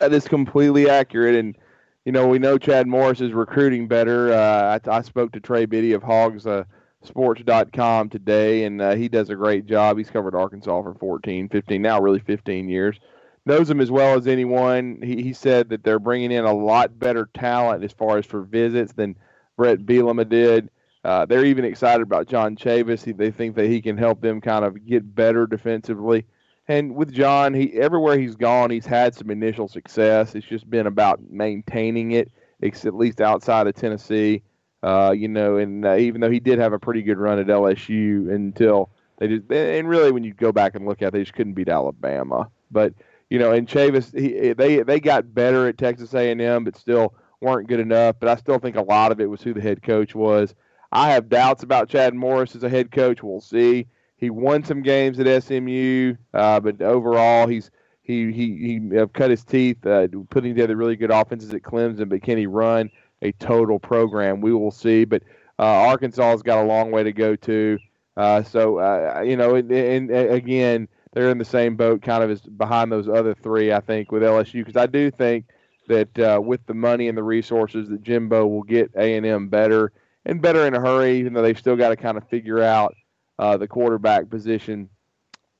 That is completely accurate, and you know we know Chad Morris is recruiting better. Uh, I, I, spoke to Trey Biddy of Hogs. Uh, sports.com today and uh, he does a great job. He's covered arkansas for 14 15 now really 15 years. Knows them as well as anyone. He, he said that they're bringing in a lot better talent as far as for visits than Brett bielema did. Uh, they're even excited about john chavis. He, they think that he can help them kind of get better defensively. And with john he everywhere he's gone he's had some initial success. It's just been about maintaining it at least outside of tennessee uh, you know, and uh, even though he did have a pretty good run at LSU until they just, and really when you go back and look at it, they just couldn't beat Alabama. But you know, and Chavis, he, they they got better at Texas A&M, but still weren't good enough. But I still think a lot of it was who the head coach was. I have doubts about Chad Morris as a head coach. We'll see. He won some games at SMU, uh, but overall he's he he he uh, cut his teeth uh, putting together really good offenses at Clemson. But can he run? A total program. We will see, but uh, Arkansas has got a long way to go too. Uh, so uh, you know, and, and, again, they're in the same boat, kind of as behind those other three. I think with LSU, because I do think that uh, with the money and the resources, that Jimbo will get A and M better and better in a hurry. Even though they've still got to kind of figure out uh, the quarterback position,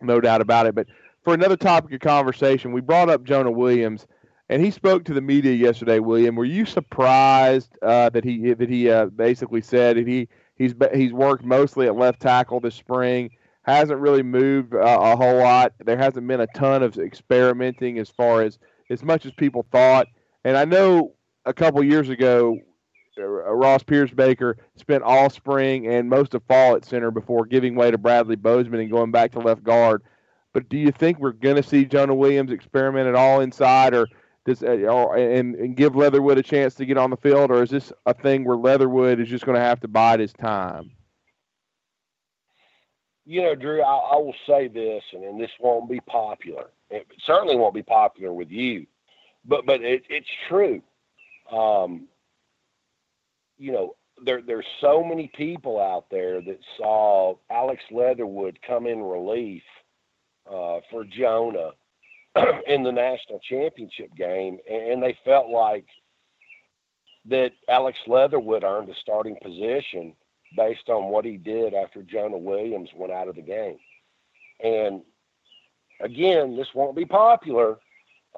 no doubt about it. But for another topic of conversation, we brought up Jonah Williams and he spoke to the media yesterday. William, were you surprised uh, that he that he uh, basically said that he he's he's worked mostly at left tackle this spring, hasn't really moved uh, a whole lot. There hasn't been a ton of experimenting as far as as much as people thought. And I know a couple years ago, Ross Pierschbaker spent all spring and most of fall at center before giving way to Bradley Bozeman and going back to left guard. But do you think we're going to see Jonah Williams experiment at all inside, or does uh, or, and and give Leatherwood a chance to get on the field, or is this a thing where Leatherwood is just going to have to bide his time? You know, Drew, I, I will say this, and, and, this won't be popular. It certainly won't be popular with you, but but it, it's true. Um, you know, there there's so many people out there that saw Alex Leatherwood come in relief uh, for Jonah in the national championship game, and they felt like that Alex Leatherwood earned a starting position based on what he did after Jonah Williams went out of the game. And again, this won't be popular,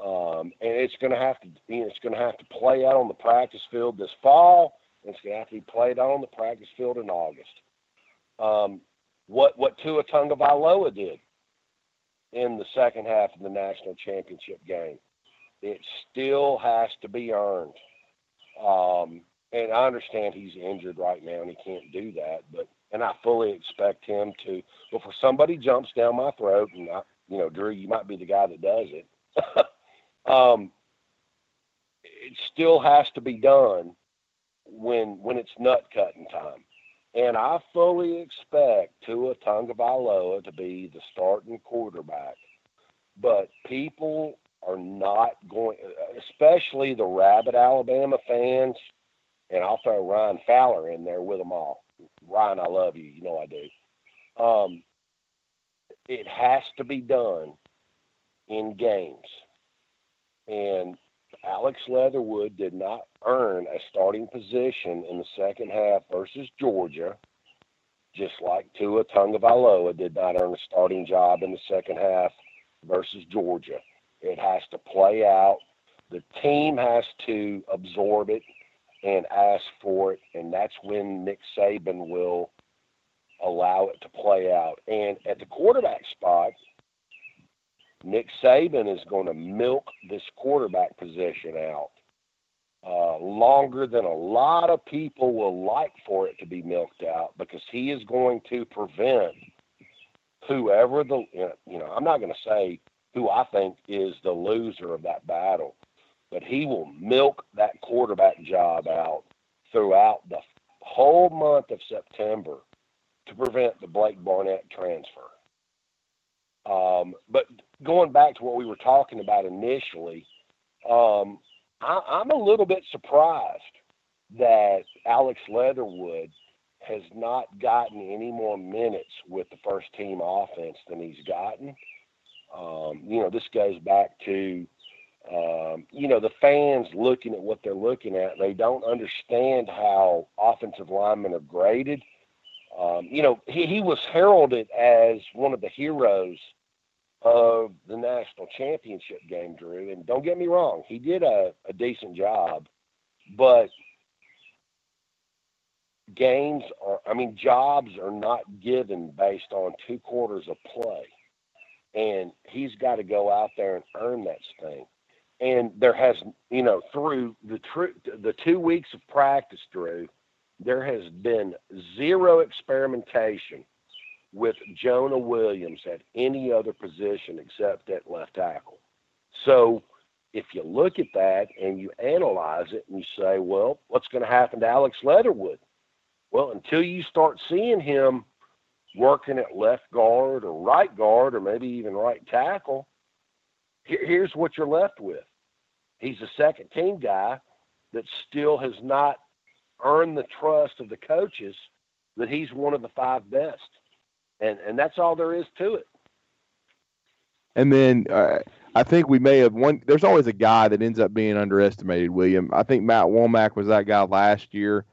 um, and it's going to have to you know, it's going to have to play out on the practice field this fall. And it's going to have to be played out on the practice field in August. Um, what what Tua Tagovailoa did in the second half of the national championship game. It still has to be earned. Um, and I understand he's injured right now and he can't do that, but and I fully expect him to. Before somebody jumps down my throat, and I, you know, Drew, you might be the guy that does it. um, it still has to be done when when it's nut cutting time. And I fully expect Tua Tagovailoa to be the starting quarterback. But people are not going, especially the rabid Alabama fans, and I'll throw Ryan Fowler in there with them all. Ryan, I love you. You know I do. Um, it has to be done in games. And Alex Leatherwood did not earn a starting position in the second half versus Georgia, just like Tua Tagovailoa did not earn a starting job in the second half versus Georgia. It has to play out. The team has to absorb it and ask for it, and that's when Nick Saban will allow it to play out. And at the quarterback spot, Nick Saban is going to milk this quarterback position out uh, longer than a lot of people will like for it to be milked out because he is going to prevent whoever the you know I'm not going to say who I think is the loser of that battle, but he will milk that quarterback job out throughout the whole month of September to prevent the Blake Barnett transfer. Um, but going back to what we were talking about initially, um, I, I'm a little bit surprised that Alex Leatherwood has not gotten any more minutes with the first team offense than he's gotten. Um, you know, this goes back to, um, you know, the fans looking at what they're looking at. They don't understand how offensive linemen are graded. Um, you know, he, he was heralded as one of the heroes of the national championship game, Drew. And don't get me wrong, he did a, a decent job, but games are, I mean, jobs are not given based on two quarters of play. And he's got to go out there and earn that thing. And there has, you know, through the tr- the two weeks of practice, Drew, there has been zero experimentation with Jonah Williams at any other position except at left tackle. So if you look at that and you analyze it and you say, well, what's going to happen to Alex Leatherwood? Well, until you start seeing him working at left guard or right guard or maybe even right tackle, here's what you're left with. He's a second team guy that still has not earned the trust of the coaches that he's one of the five best. And and that's all there is to it. And then uh, I think we may have one. There's always a guy that ends up being underestimated. William. I think Matt Womack was that guy last year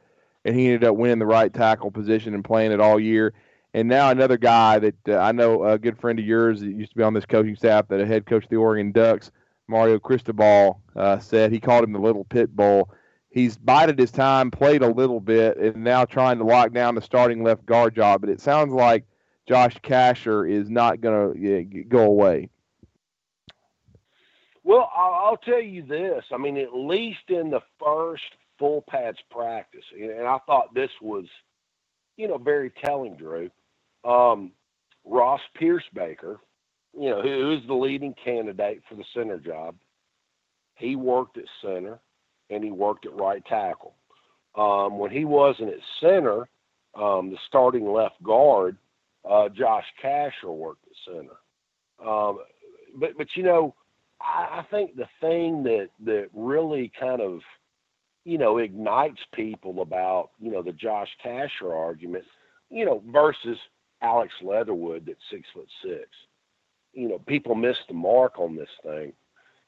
and he ended up winning the right tackle position and playing it all year. And now another guy that uh, I know, a good friend of yours that used to be on this coaching staff, that a head coach of the Oregon Ducks, Mario Cristobal, uh, said he called him the little pit bull. He's bided his time, played a little bit, and now trying to lock down the starting left guard job. But it sounds like Josh Casher is not going to go away. Well, I'll tell you this. I mean, at least in the first full pads practice. And I thought this was, you know, very telling, Drew. Um, Ross Pierschbaker, you know, who is the leading candidate for the center job, he worked at center and he worked at right tackle. Um, when he wasn't at center, um, the starting left guard, uh, Josh Casher worked at center. Um, but but you know, I, I think the thing that that really kind of you know, ignites people about, you know, the Josh Casher argument, you know, versus Alex Leatherwood that's six foot six. You know, people miss the mark on this thing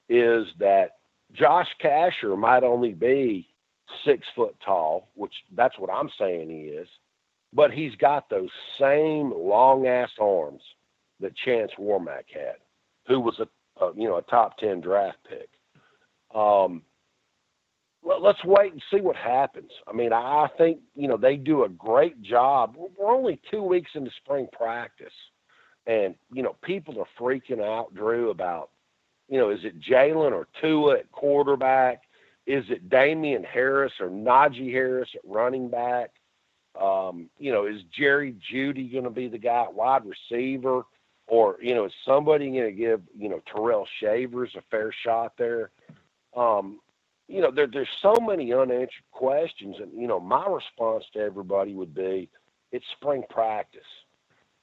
is that Josh Casher might only be six foot tall, which that's what I'm saying he is, but he's got those same long ass arms that Chance Warmack had, who was a, a you know a top ten draft pick. Um, well, let's wait and see what happens. I mean, I think you know they do a great job. We're only two weeks into spring practice, and you know people are freaking out, Drew, about you know is it Jalen or Tua at quarterback? Is it Damien Harris or Najee Harris at running back? Um, you know, is Jerry Jeudy going to be the guy at wide receiver? Or, you know, is somebody going to give, you know, Tyrell Shavers a fair shot there? Um, you know, there, there's so many unanswered questions, and you know, my response to everybody would be, it's spring practice.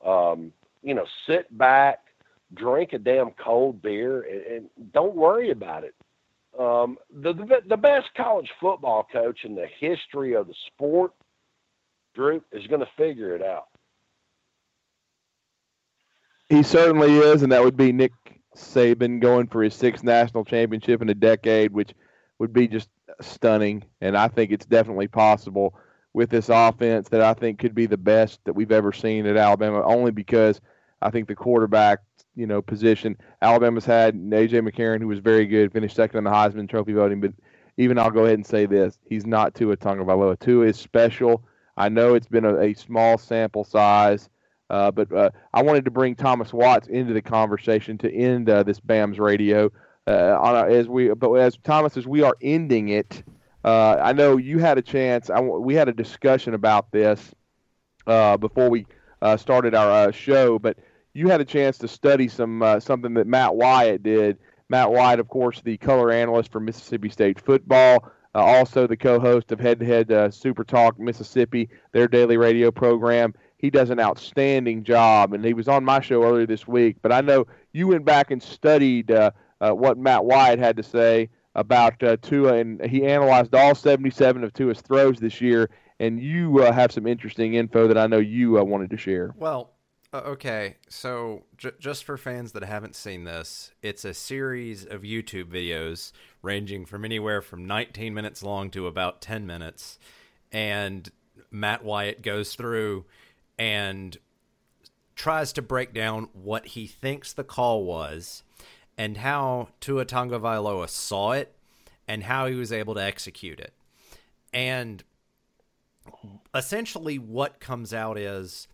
Um, you know, sit back, drink a damn cold beer, and, and don't worry about it. Um, the, the the best college football coach in the history of the sport, Drew, is going to figure it out. He certainly is, and that would be Nick Saban going for his sixth national championship in a decade, which would be just stunning. And I think it's definitely possible with this offense that I think could be the best that we've ever seen at Alabama, only because I think the quarterback, you know, position Alabama's had AJ McCarron, who was very good, finished second in the Heisman Trophy voting. But even I'll go ahead and say this: he's not Tua Tagovailoa. Tua is special. I know it's been a, a small sample size, uh, but uh, I wanted to bring Thomas Watts into the conversation to end uh, this BAMS radio uh, our, as we but as Thomas as we are ending it. Uh, I know you had a chance. I, we had a discussion about this uh, before we started our show, but you had a chance to study some something that Matt Wyatt did. Matt Wyatt, of course, the color analyst for Mississippi State football, also the co-host of Head to Head Super Talk Mississippi, their daily radio program. He he does an outstanding job. And he was on my show earlier this week. But I know you went back and studied uh, uh, what Matt Wyatt had to say about uh, Tua, and he analyzed all 77 of Tua's throws this year. And you uh, have some interesting info that I know you uh, wanted to share. Well, uh, okay, so j- just for fans that haven't seen this, it's a series of YouTube videos ranging from anywhere from 19 minutes long to about 10 minutes. And Matt Wyatt goes through and tries to break down what he thinks the call was and how Tua Tagovailoa saw it and how he was able to execute it. And essentially what comes out is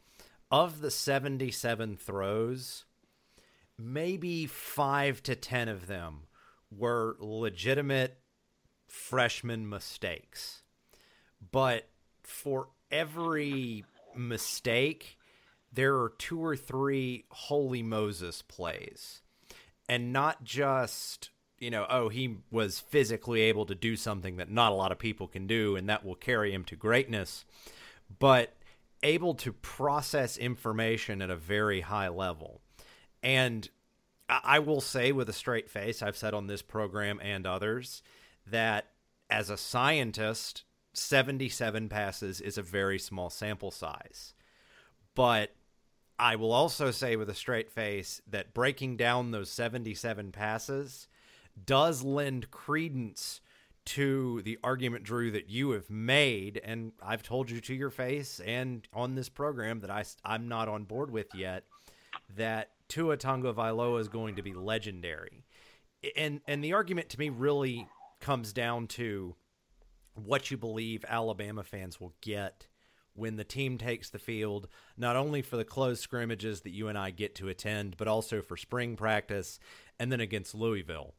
of the 77 throws, maybe 5 to 10 of them were legitimate freshman mistakes. But for every mistake, there are two or three holy Moses plays. And not just, you know, oh, he was physically able to do something that not a lot of people can do and that will carry him to greatness, but able to process information at a very high level. And I will say with a straight face, I've said on this program and others, that as a scientist, 77 passes is a very small sample size. But I will also say with a straight face that breaking down those 77 passes does lend credence to the argument, Drew, that you have made. And I've told you to your face and on this program that I, I'm not on board with yet that Tua Tagovailoa is going to be legendary. And, and the argument to me really comes down to what you believe Alabama fans will get when the team takes the field, not only for the close scrimmages that you and I get to attend, but also for spring practice and then against Louisville.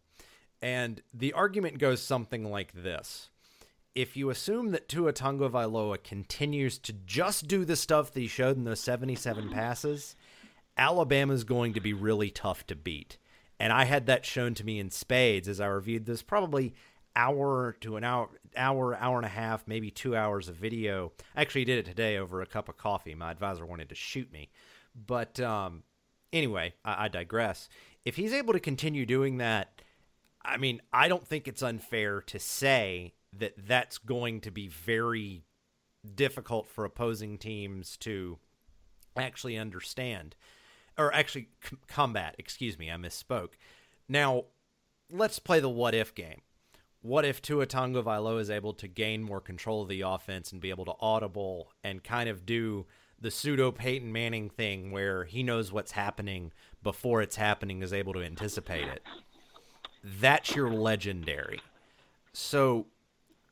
And the argument goes something like this. If you assume that Tua Tagovailoa continues to just do the stuff that he showed in those 77 passes, Alabama's going to be really tough to beat. And I had that shown to me in spades as I reviewed this probably hour to an hour, hour, hour and a half, maybe two hours of video. I actually did it today over a cup of coffee. My advisor wanted to shoot me, but um, anyway, I, I digress. If he's able to continue doing that, I mean, I don't think it's unfair to say that that's going to be very difficult for opposing teams to actually understand or actually c- combat. Excuse me, I misspoke. Now, let's play the what if game what if Tua Tagovailoa is able to gain more control of the offense and be able to audible and kind of do the pseudo Peyton Manning thing where he knows what's happening before it's happening is able to anticipate it. That's your legendary. So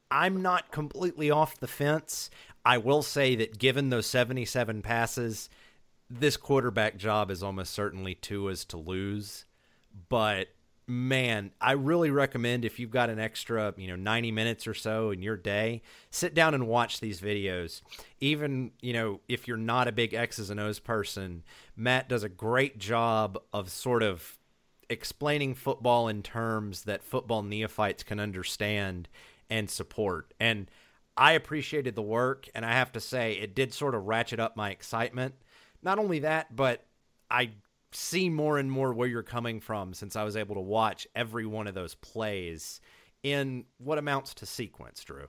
I'm not completely off the fence. I will say that given those 77 passes, this quarterback job is almost certainly Tua's to lose. But man, I really recommend if you've got an extra, you know, 90 minutes or so in your day, sit down and watch these videos. Even, you know, if you're not a big X's and O's person, Matt does a great job of sort of explaining football in terms that football neophytes can understand and support. And I appreciated the work, and I have to say, it did sort of ratchet up my excitement. Not only that, but I see more and more where you're coming from since I was able to watch every one of those plays in what amounts to sequence, Drew.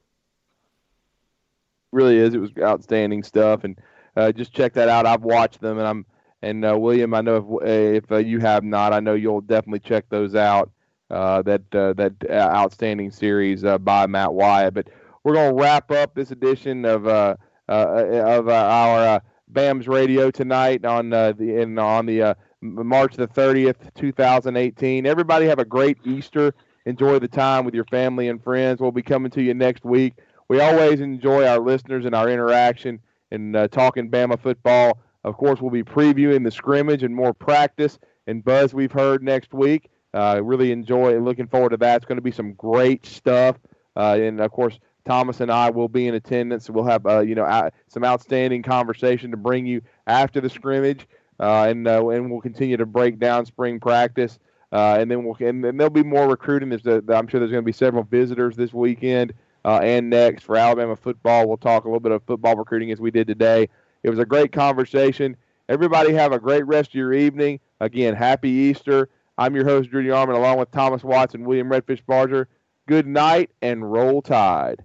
Really is. It was outstanding stuff, and uh, just check that out. I've watched them, and I'm and uh, William. I know if if uh, you have not, I know you'll definitely check those out. Uh, that uh, that outstanding series by Matt Wyatt. But we're gonna wrap up this edition of of our BAMS radio tonight on the in on the March the 30th, 2018. Everybody have a great Easter. Enjoy the time with your family and friends. We'll be coming to you next week. We always enjoy our listeners and our interaction and uh, talking Bama football. Of course, we'll be previewing the scrimmage and more practice and buzz we've heard next week. Uh, really enjoy looking forward to that. It's going to be some great stuff. Uh, and of course, Thomas and I will be in attendance. We'll have uh, you know some outstanding conversation to bring you after the scrimmage uh, and uh, and we'll continue to break down spring practice. Uh, and then we'll and, then there'll be more recruiting. There's I'm sure there's going to be several visitors this weekend uh, and next for Alabama football. We'll talk a little bit of football recruiting as we did today, It was a great conversation. Everybody have a great rest of your evening. Again, happy Easter. I'm your host, Drew DeArmond, along with Thomas Watson, William Redfish Barger. Good night and roll tide.